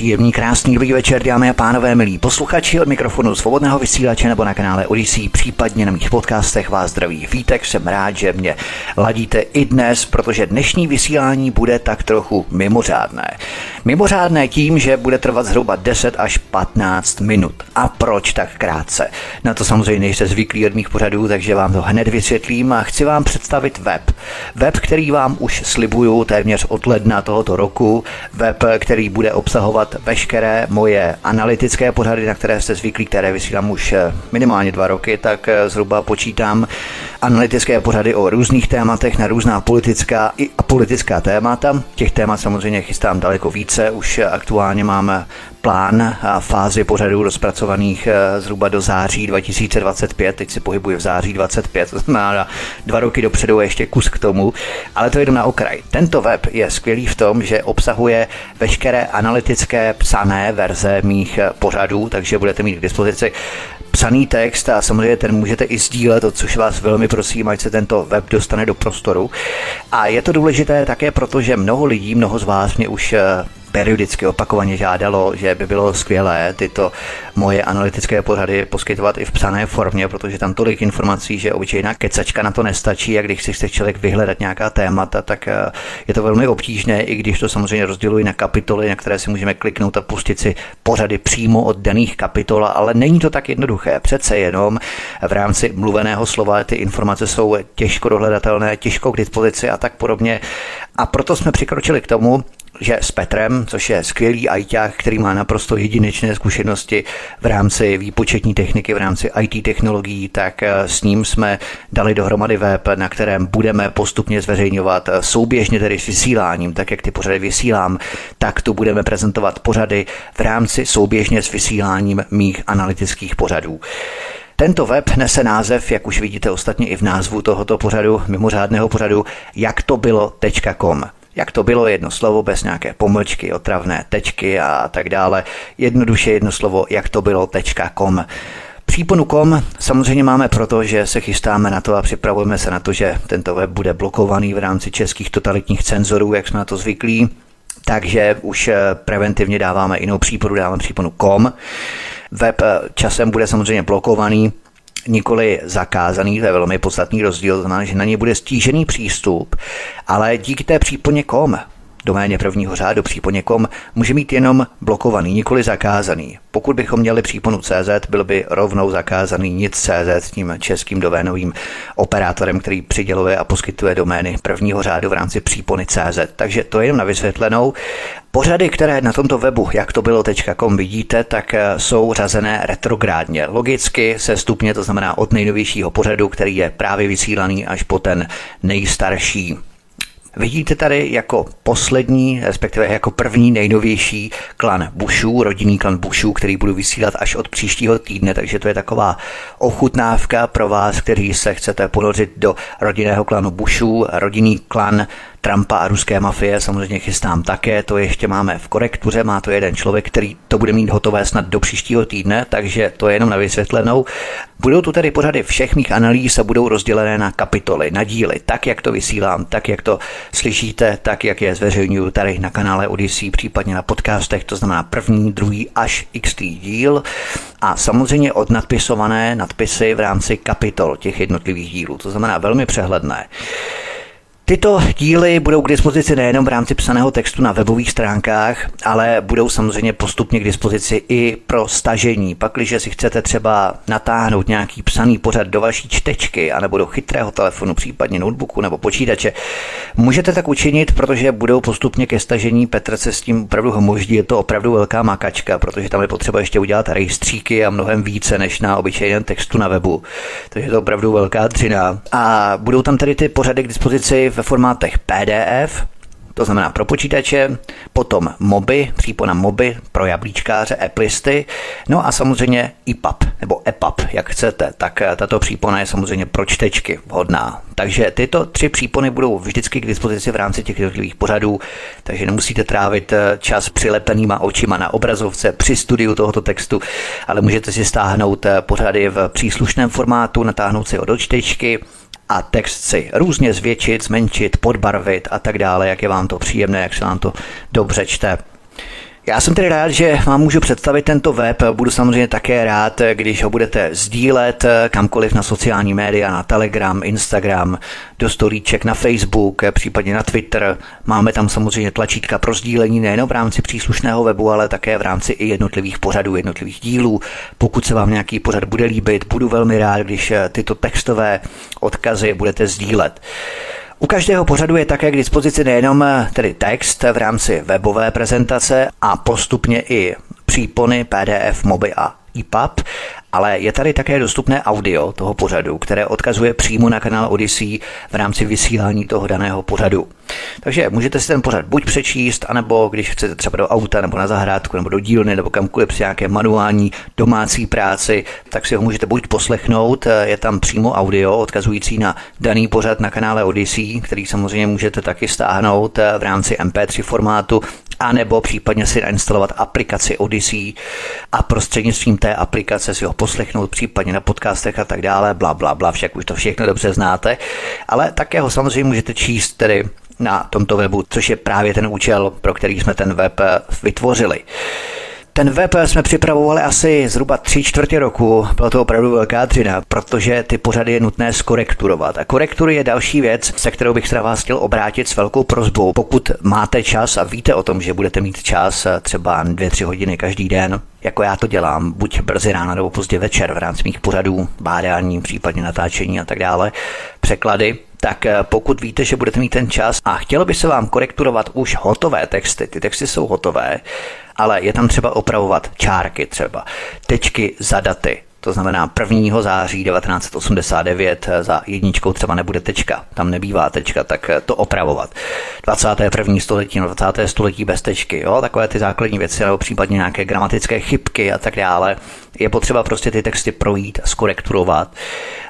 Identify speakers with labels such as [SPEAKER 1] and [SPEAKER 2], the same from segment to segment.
[SPEAKER 1] Příjemný, krásný dobrý večer, dámy a pánové, milí posluchači od mikrofonu svobodného vysílače nebo na kanále Odyssey, případně na mých podcastech vás zdraví vítek. Jsem rád, že mě ladíte i dnes, protože dnešní vysílání bude tak trochu mimořádné. Mimořádné tím, že bude trvat zhruba 10 až 15 minut. A proč tak krátce? Na to samozřejmě nejste zvyklí od mých pořadů, takže vám to hned vysvětlím a chci vám představit web. Web, který vám už slibuju téměř od ledna tohoto roku. Web, který bude obsahovat sledovat veškeré moje analytické pořady, na které jste zvyklí, které vysílám už eh, minimálně dva roky, tak eh, zhruba počítám analytické pořady o různých tématech na různá politická i apolitická témata. Těch témat samozřejmě chystám daleko více, už aktuálně máme plán a fázi pořadů rozpracovaných eh, zhruba do září 2025. Teď se pohybuji v září 25, to znamená dva roky dopředu a ještě kus k tomu, ale to je jenom na okraj. Tento web je skvělý v tom, že obsahuje veškeré analytické psané verze mých eh, pořadů, takže budete mít k dispozici psaný text a samozřejmě ten můžete i sdílet, o což vás velmi prosím, ať se tento web dostane do prostoru. A je to důležité také proto, že mnoho lidí, mnoho z vás mě už eh, periodicky opakovaně žádalo, že by bylo skvělé tyto moje analytické pořady poskytovat i v psané formě, protože tam tolik informací, že obyčejná kecačka na to nestačí a když si chce člověk vyhledat nějaká témata, tak eh, je to velmi obtížné, i když to samozřejmě rozděluji na kapitoly, na které si můžeme kliknout a pustit si pořady přímo od daných kapitol, ale není to tak jednoduché. Přece jenom v rámci mluveného slova ty informace jsou těžko dohledatelné, těžko k dispozici a tak podobně. A proto jsme přikročili k tomu, že s Petrem, což je skvělý ajťák, který má naprosto jedinečné zkušenosti v rámci výpočetní techniky, v rámci IT technologií, tak eh, s ním jsme dali dohromady web, na kterém budeme postupně zveřejňovat eh, souběžně tedy s vysíláním, tak jak ty pořady vysílám, tak tu budeme prezentovat pořady v rámci souběžně s vysíláním mých analytických pořadů. Tento web nese název, jak už vidíte ostatně i v názvu tohoto pořadu, mimořádného pořadu, jak to bylo.com jak to bylo jedno slovo bez nějaké pomlčky, otravné tečky a tak dále. Jednoduše jedno slovo, jak to bylo .com. Příponu kom samozřejmě máme proto, že se chystáme na to a připravujeme se na to, že tento web bude blokovaný v rámci českých totalitních cenzorů, jak jsme na to zvyklí. Takže už eh, preventivně dáváme jinou příporu, dáváme příponu kom. Web eh, časem bude samozřejmě blokovaný, nikoli zakázaný, to je velmi podstatný rozdíl, znamená, že na ně bude stížený přístup, ale díky té příponě kom, doméně prvního řádu příponě.com může mít jenom blokovaný, nikoli zakázaný. Pokud bychom měli příponu CZ, byl by rovnou zakázaný nic CZ s tím českým doménovým operátorem, který přiděluje a poskytuje domény prvního řádu v rámci přípony CZ. Takže to je jenom na vysvětlenou. Pořady, které na tomto webu, jak to bylo .com vidíte, tak eh, jsou řazené retrográdně. Logicky se stupně, to znamená od nejnovějšího pořadu, který je právě vysílaný až po ten nejstarší. Vidíte tady jako poslední, respektive jako první nejnovější klan Bushů, rodinný klan Bushů, který budu vysílat až od příštího týdne, takže to je taková ochutnávka pro vás, který se chcete ponořit do rodinného klanu Bushů, rodinný klan Trumpa a ruské mafie samozřejmě chystám také, to ještě máme v korektuře, má to jeden člověk, který to bude mít hotové snad do příštího týdne, takže to je jenom na vysvětlenou. Budou tu tedy pořady všech mých analýz a budou rozdělené na kapitoly, na díly, tak jak to vysílám, tak jak to slyšíte, tak jak je zveřejňuju tady na kanále Odyssey, případně na podcastech, to znamená první, druhý až x díl a samozřejmě od nadpisované nadpisy v rámci kapitol těch jednotlivých dílů, to znamená velmi přehledné. Tyto díly budou k dispozici nejenom v rámci psaného textu na webových stránkách, ale budou samozřejmě postupně k dispozici i pro stažení. Pakliže si chcete třeba natáhnout nějaký psaný pořad do vaší čtečky anebo do chytrého telefonu, případně notebooku nebo počítače, můžete tak učinit, protože budou postupně ke stažení. Petr se s tím opravdu homoždí, je to opravdu velká makačka, protože tam je potřeba ještě udělat rejstříky a mnohem více než na obyčejném textu na webu. Takže je to opravdu velká dřina. A budou tam tedy ty pořady k dispozici v ve formátech PDF, to znamená pro počítače, potom moby, přípona moby pro jablíčkáře, applisty, no a samozřejmě EPUB nebo EPUB, jak chcete, tak eh, tato přípona je samozřejmě pro čtečky vhodná. Takže tyto tři přípony budou vždycky k dispozici v rámci těch jednotlivých pořadů, takže nemusíte trávit eh, čas přilepenýma očima na obrazovce při studiu tohoto textu, ale můžete si stáhnout eh, pořady v příslušném formátu, natáhnout si ho do čtečky, a text si různě zvětšit, zmenšit, podbarvit a tak dále, jak je vám to příjemné, jak se vám to dobře čte. Já jsem tedy rád, že vám můžu představit tento web. Budu samozřejmě také rád, když ho budete sdílet kamkoliv na sociální média, na Telegram, Instagram, do storíček na Facebook, případně na Twitter. Máme tam samozřejmě tlačítka pro sdílení nejen v rámci příslušného webu, ale také v rámci i jednotlivých pořadů, jednotlivých dílů. Pokud se vám nějaký pořad bude líbit, budu velmi rád, když tyto textové odkazy budete sdílet. U každého pořadu je také k dispozici nejenom eh, tedy text v rámci webové prezentace a postupně i přípony PDF, MOBI a EPUB, ale je tady také dostupné audio toho pořadu, které odkazuje přímo na kanál Odyssey v rámci vysílání toho daného pořadu. Takže můžete si ten pořad buď přečíst, anebo když chcete třeba do auta, nebo na zahrádku, nebo do dílny, nebo kamkoliv při nějaké manuální domácí práci, tak si ho můžete buď poslechnout, je tam přímo audio odkazující na daný pořad na kanále Odyssey, který samozřejmě můžete taky stáhnout v rámci MP3 formátu, anebo případně si nainstalovat aplikaci Odyssey a prostřednictvím té aplikace si ho poslechnout, případně na podcastech a tak dále, bla, bla, bla, však už to všechno dobře znáte, ale také ho samozřejmě můžete číst tedy na tomto webu, což je právě ten účel, pro který jsme ten web vytvořili. Ten web jsme připravovali asi zhruba tři čtvrtě roku. Byla to opravdu velká dřina, protože ty pořady je nutné skorekturovat. A korektury je další věc, se kterou bych se vás chtěl obrátit s velkou prozbou. Pokud máte čas a víte o tom, že budete mít čas třeba dvě, tři hodiny každý den, jako já to dělám, buď brzy ráno nebo pozdě večer v rámci mých pořadů, bádání, případně natáčení a tak dále, překlady, tak pokud víte, že budete mít ten čas a chtělo by se vám korekturovat už hotové texty, ty texty jsou hotové, ale je tam třeba opravovat čárky třeba, tečky za daty, to znamená 1. září 1989 za jedničkou třeba nebude tečka, tam nebývá tečka, tak to opravovat. 21. století, 20. století bez tečky, jo, takové ty základní věci, nebo případně nějaké gramatické chybky a tak dále. Je potřeba prostě ty texty projít skorekturovat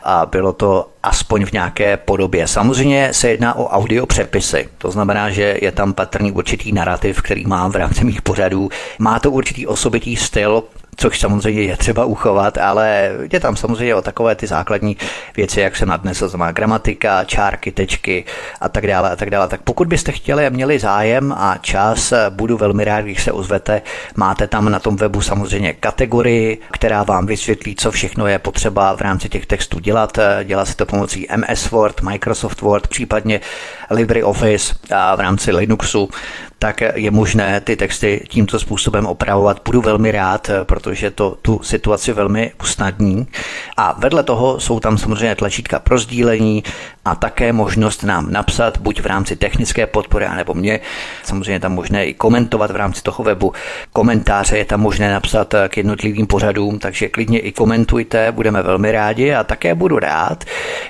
[SPEAKER 1] a bylo to aspoň v nějaké podobě. Samozřejmě se jedná o audio přepisy, to znamená, že je tam patrný určitý narrativ, který mám v rámci mých pořadů. Má to určitý osobitý styl, což samozřejmě je třeba uchovat, ale je tam samozřejmě o takové ty základní věci, jak se nadnesl, znamená gramatika, čárky, tečky a tak dále a tak dále. Tak pokud byste chtěli a měli zájem a čas, budu velmi rád, když se ozvete. Máte tam na tom webu samozřejmě kategorii, která vám vysvětlí, co všechno je potřeba v rámci těch textů dělat. Dělá se to pomocí MS Word, Microsoft Word, případně LibreOffice a v rámci Linuxu tak je možné ty texty tímto způsobem opravovat. Budu velmi rád, protože to tu situaci velmi usnadní. A vedle toho jsou tam samozřejmě tlačítka pro sdílení a také možnost nám napsat, buď v rámci technické podpory, nebo mě. Samozřejmě tam možné i komentovat v rámci toho webu. Komentáře je tam možné napsat k jednotlivým pořadům, takže klidně i komentujte, budeme velmi rádi a také budu rád,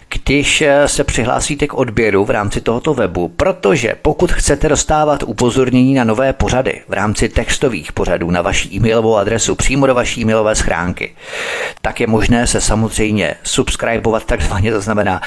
[SPEAKER 1] když se přihlásíte k odběru v rámci tohoto webu, protože pokud chcete dostávat upozornění na nové pořady v rámci textových pořadů na vaší e-mailovou adresu přímo do vaší e-mailové schránky, tak je možné se samozřejmě subscribeovat takzvaně, to znamená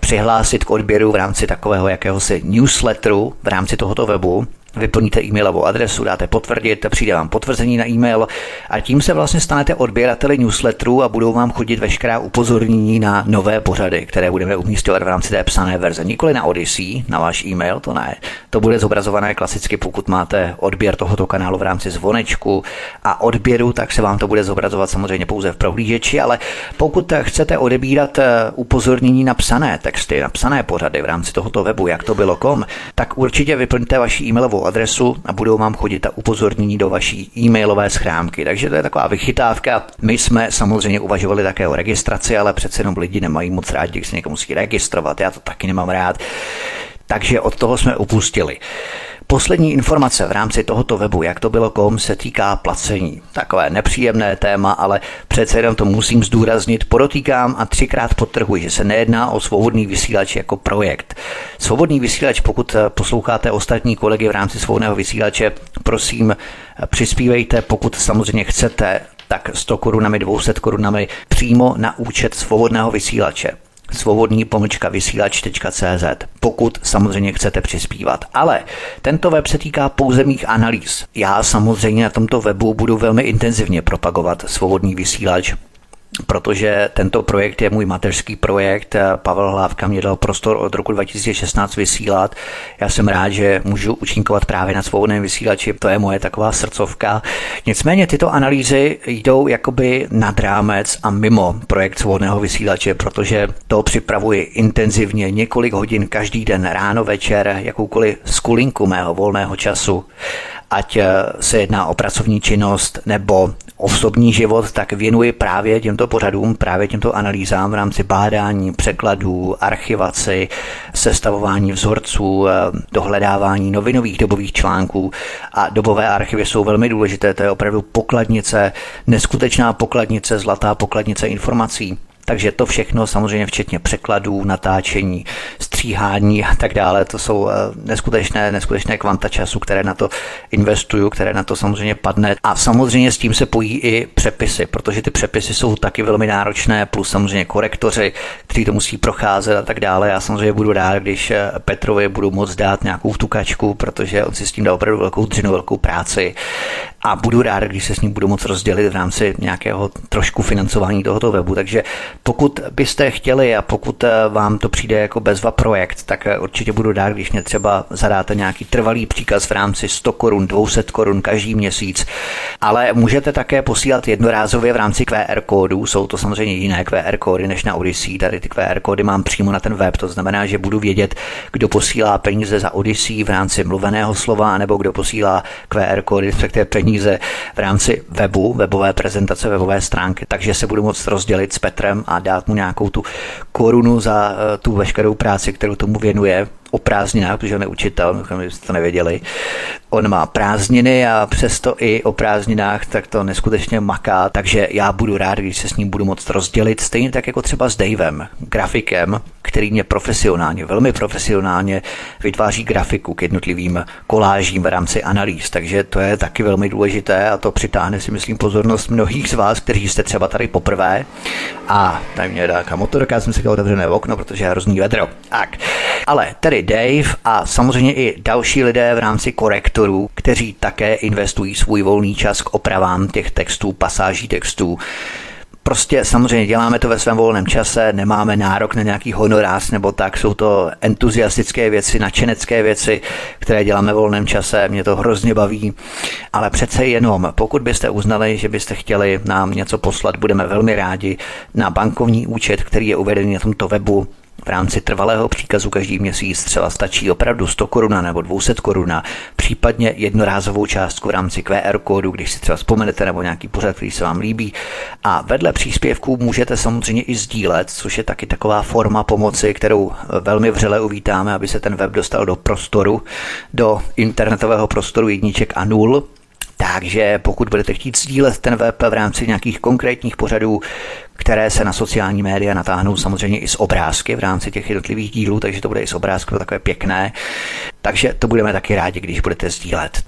[SPEAKER 1] přihlásit k odběru v rámci takového jakéhosi newsletteru v rámci tohoto webu, Vyplníte e-mailovou adresu, dáte potvrdit, přijde vám potvrzení na e-mail a tím se vlastně stanete odběrateli newsletterů a budou vám chodit veškerá upozornění na nové pořady, které budeme umístěvat v rámci té psané verze. Nikoli na Odyssey, na váš e-mail, to ne. To bude zobrazované klasicky, pokud máte odběr tohoto kanálu v rámci zvonečku a odběru, tak se vám to bude zobrazovat samozřejmě pouze v prohlížeči, ale pokud chcete odebírat eh, upozornění na psané texty, na psané pořady v rámci tohoto webu, jak to bylo kom, tak určitě vyplňte vaši e-mailovou adresu a budou vám chodit ta upozornění do vaší e-mailové schránky. Takže to je taková vychytávka. My jsme samozřejmě uvažovali také o registraci, ale přece jenom lidi nemají moc rádi, když se někdo musí registrovat. Já to taky nemám rád. Takže od toho jsme upustili. Poslední informace v rámci tohoto webu, jak to bylo kom, se týká placení. Takové nepříjemné téma, ale přece jenom to musím zdůraznit. Podotýkám a třikrát potrhuji, že se nejedná o svobodný vysílač jako projekt. Svobodný vysílač, pokud posloucháte ostatní kolegy v rámci svobodného vysílače, prosím, přispívejte, pokud samozřejmě chcete, tak 100 korunami, 200 korunami přímo na účet svobodného vysílače svobodný pomlčka vysílač.cz, pokud samozřejmě chcete přispívat. Ale tento web se týká pouze mých analýz. Já samozřejmě na tomto webu budu velmi intenzivně propagovat svobodný vysílač, protože tento projekt je můj mateřský projekt. Pavel Hlávka mě dal prostor od roku 2016 vysílat. Já jsem rád, že můžu účinkovat právě na svobodném vysílači, to je moje taková srdcovka. Nicméně tyto analýzy jdou jakoby nad rámec a mimo projekt svobodného vysílače, protože to připravuji intenzivně několik hodin každý den, ráno, večer, jakoukoliv skulinku mého volného času ať se jedná o pracovní činnost nebo osobní život, tak věnuji právě těmto pořadům, právě těmto analýzám v rámci bádání, překladů, archivaci, sestavování vzorců, eh, dohledávání novinových dobových článků a dobové archivy jsou velmi důležité. To je opravdu pokladnice, neskutečná pokladnice, zlatá pokladnice informací. Takže to všechno samozřejmě včetně překladů, natáčení, stříhání a tak dále, to jsou eh, neskutečné, neskutečné kvanta času, které na to investuju, které na to samozřejmě padne. A samozřejmě s tím se pojí i přepisy, protože ty přepisy jsou taky velmi náročné, plus samozřejmě korektoři, kteří to musí procházet a tak dále. Já samozřejmě budu rád, když eh, Petrovi budu moct dát nějakou tukačku, protože on si s tím dá opravdu velkou dřinu, velkou práci a budu rád, když se s ním budu moct rozdělit v rámci nějakého trošku financování tohoto webu. Takže pokud byste chtěli a pokud eh, vám to přijde jako bezva projekt, tak eh, určitě budu rád, když mě třeba zadáte nějaký trvalý příkaz v rámci 100 korun, 200 korun každý měsíc. Ale můžete také posílat jednorázově v rámci QR kódu. Jsou to samozřejmě jiné QR kódy než na Odyssey. Tady ty QR kódy mám přímo na ten web. To znamená, že budu vědět, kdo posílá peníze za Odyssey v rámci mluveného slova, nebo kdo posílá QR kódy, respektive peníze v rámci webu, webové prezentace, webové stránky. Takže se budu moct rozdělit s Petrem a dát mu nějakou tu korunu za eh, tu veškerou práci, kterou tomu věnuje o prázdninách, protože on je učitel, byste to nevěděli. On má prázdniny a přesto i o prázdninách tak to neskutečně maká, takže já budu rád, když se s ním budu moct rozdělit, stejně tak jako třeba s Davem, grafikem, který mě profesionálně, velmi profesionálně vytváří grafiku k jednotlivým kolážím v rámci analýz, takže to je taky velmi důležité a to přitáhne si myslím pozornost mnohých z vás, kteří jste třeba tady poprvé a tady mě dá motorka, jsem si otevřené okno, protože je hrozný vedro. Tak, ale tedy Dave a samozřejmě i další lidé v rámci korektorů, kteří také investují svůj volný čas k opravám těch textů, pasáží textů. Prostě samozřejmě děláme to ve svém volném čase, nemáme nárok na nějaký honorář nebo tak, jsou to entuziastické věci, nadšenecké věci, které děláme v volném čase, mě to hrozně baví, ale přece jenom, pokud byste uznali, že byste chtěli nám něco poslat, budeme velmi rádi na bankovní účet, který je uvedený na tomto webu v rámci trvalého příkazu každý měsíc třeba stačí opravdu 100 koruna nebo 200 koruna, případně jednorázovou částku v rámci QR kódu, když si třeba vzpomenete nebo nějaký pořad, který se vám líbí. A vedle příspěvků můžete samozřejmě i sdílet, což je taky taková forma pomoci, kterou velmi vřele uvítáme, aby se ten web dostal do prostoru, do internetového prostoru jedniček a nul, takže pokud budete chtít sdílet ten web v rámci nějakých konkrétních pořadů, které se na sociální média natáhnou samozřejmě i z obrázky v rámci těch jednotlivých dílů, takže to bude i z obrázky, takové pěkné. Takže to budeme taky rádi, když budete sdílet.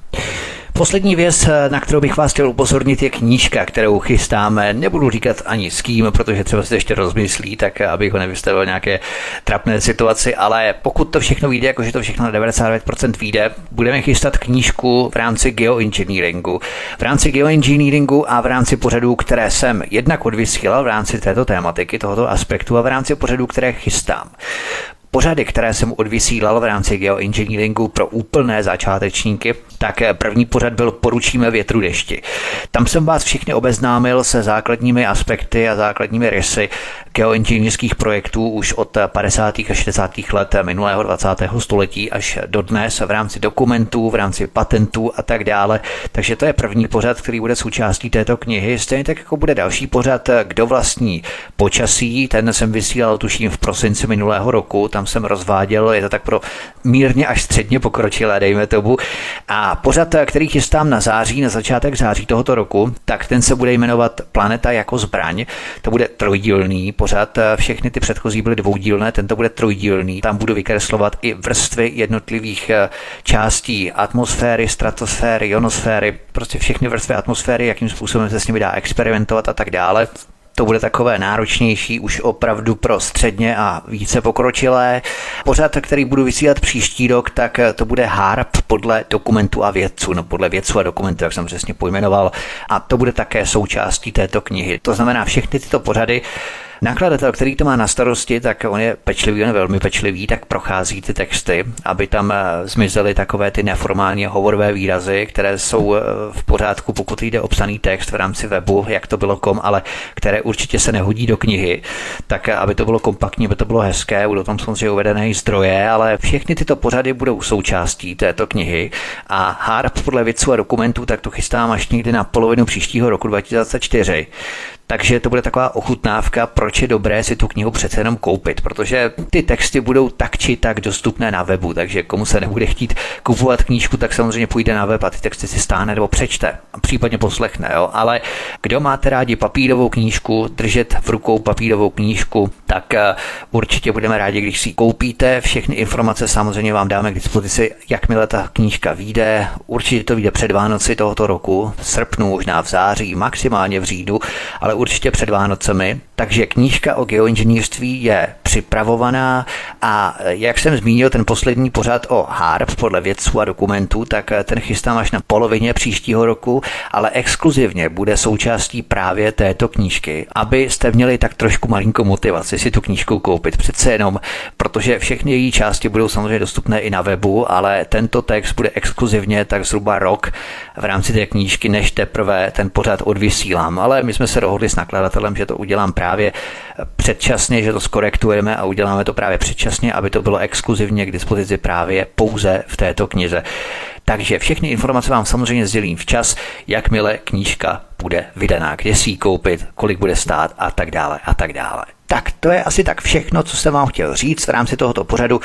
[SPEAKER 1] Poslední věc, na kterou bych vás chtěl upozornit, je knížka, kterou chystáme. Nebudu říkat ani s kým, protože třeba se ještě rozmyslí, tak abych ho nevystavil nějaké trapné situaci, ale pokud to všechno vyjde, jakože to všechno na 99% vyjde, budeme chystat knížku v rámci geoengineeringu. V rámci geoengineeringu a v rámci pořadů, které jsem jednak odvysílal v rámci této tématiky, tohoto aspektu a v rámci pořadů, které chystám. Pořady, které jsem odvysílal v rámci geoengineeringu pro úplné začátečníky, tak první pořad byl Poručíme větru dešti. Tam jsem vás všichni obeznámil se základními aspekty a základními rysy geoinženýrských projektů už od 50. a 60. let minulého 20. století až do dnes v rámci dokumentů, v rámci patentů a tak dále. Takže to je první pořad, který bude součástí této knihy. Stejně tak jako bude další pořad, kdo vlastní počasí. Ten jsem vysílal tuším v prosinci minulého roku. Tam tam jsem rozváděl, je to tak pro mírně až středně pokročilé, dejme tomu. A pořad, který chystám na září, na začátek září tohoto roku, tak ten se bude jmenovat Planeta jako zbraň. To bude trojdílný pořad, všechny ty předchozí byly dvoudílné, tento bude trojdílný. Tam budu vykreslovat i vrstvy jednotlivých eh, částí atmosféry, stratosféry, ionosféry, prostě všechny vrstvy atmosféry, jakým způsobem se s nimi dá experimentovat a tak dále. To bude takové náročnější už opravdu pro středně a více pokročilé. Pořád, který budu vysílat příští rok, tak to bude HARP podle dokumentu a vědců, no podle vědců a dokumentů, jak jsem přesně pojmenoval. A to bude také součástí této knihy. To znamená, všechny tyto pořady Nakladatel, který to má na starosti, tak on je pečlivý, on je velmi pečlivý, tak prochází ty texty, aby tam eh, zmizely takové ty neformální hovorové výrazy, které jsou eh, v pořádku, pokud jde obsaný text v rámci webu, jak to bylo kom, ale které určitě se nehodí do knihy, tak eh, aby to bylo kompaktní, aby to bylo hezké, budou tam samozřejmě uvedené zdroje, ale všechny tyto pořady budou součástí této knihy a HARP podle vědců a dokumentů, tak to chystám až někdy na polovinu příštího roku 2024. Takže to bude taková ochutnávka, proč je dobré si tu knihu přece jenom koupit, protože ty texty budou tak či tak dostupné na webu, takže komu se nebude chtít kupovat knížku, tak samozřejmě půjde na web a ty texty si stáhne nebo přečte, a případně poslechne, jo? ale kdo máte rádi papírovou knížku, držet v rukou papírovou knížku, tak eh, určitě budeme rádi, když si koupíte. Všechny informace samozřejmě vám dáme k dispozici, jakmile ta knížka vyjde. Určitě to vyjde před Vánoci tohoto roku, v srpnu, možná v září, maximálně v říjnu, ale určitě před Vánocemi. Takže knížka o geoinženýrství je připravovaná a jak jsem zmínil ten poslední pořad o HARP podle vědců a dokumentů, tak ten chystám až na polovině příštího roku, ale exkluzivně bude součástí právě této knížky, abyste měli tak trošku malinkou motivaci si tu knížku koupit. Přece jenom, protože všechny její části budou samozřejmě dostupné i na webu, ale tento text bude exkluzivně tak zhruba rok v rámci té knížky, než teprve ten pořad odvysílám. Ale my jsme se dohodli s nakladatelem, že to udělám právě předčasně, že to skorektujeme a uděláme to právě předčasně, aby to bylo exkluzivně k dispozici právě pouze v této knize. Takže všechny informace vám samozřejmě sdělím včas, jakmile knížka bude vydaná, kde si ji koupit, kolik bude stát a tak dále a tak dále. Tak to je asi tak všechno, co jsem vám chtěl říct v rámci tohoto pořadu.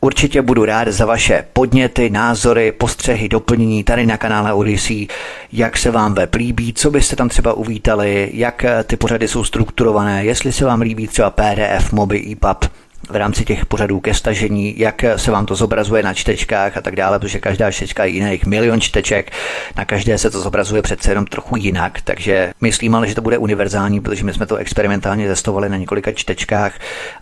[SPEAKER 1] Určitě budu rád za vaše podněty, názory, postřehy, doplnění tady na kanále Odyssey, jak se vám web líbí, co byste tam třeba uvítali, jak ty pořady jsou strukturované, jestli se vám líbí třeba PDF, moby, EPUB, v rámci těch pořadů ke stažení, jak se vám to zobrazuje na čtečkách a tak dále, protože každá čtečka je jiných milion čteček, na každé se to zobrazuje přece jenom trochu jinak, takže myslím ale, že to bude univerzální, protože my jsme to experimentálně testovali na několika čtečkách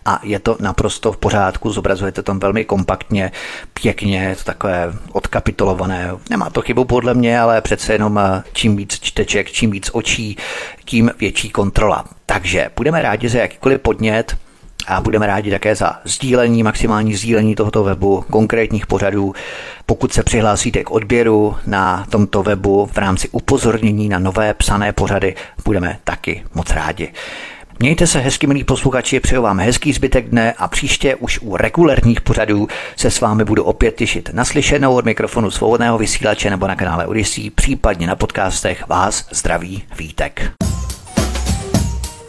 [SPEAKER 1] a je to naprosto v pořádku, zobrazuje to tam velmi kompaktně, pěkně, je to takové odkapitulované, nemá to chybu podle mě, ale přece jenom eh, čím víc čteček, čím víc očí, tím větší kontrola. Takže budeme rádi za jakýkoliv podnět, a budeme rádi také za sdílení, maximální sdílení tohoto webu, konkrétních pořadů. Pokud se přihlásíte k odběru na tomto webu v rámci upozornění na nové psané pořady, budeme taky moc rádi. Mějte se hezky, milí posluchači, přeju vám hezký zbytek dne a příště už u regulérních pořadů se s vámi budu opět těšit naslyšenou od mikrofonu svobodného vysílače nebo na kanále Odyssey, případně na podcastech vás zdraví Vítek.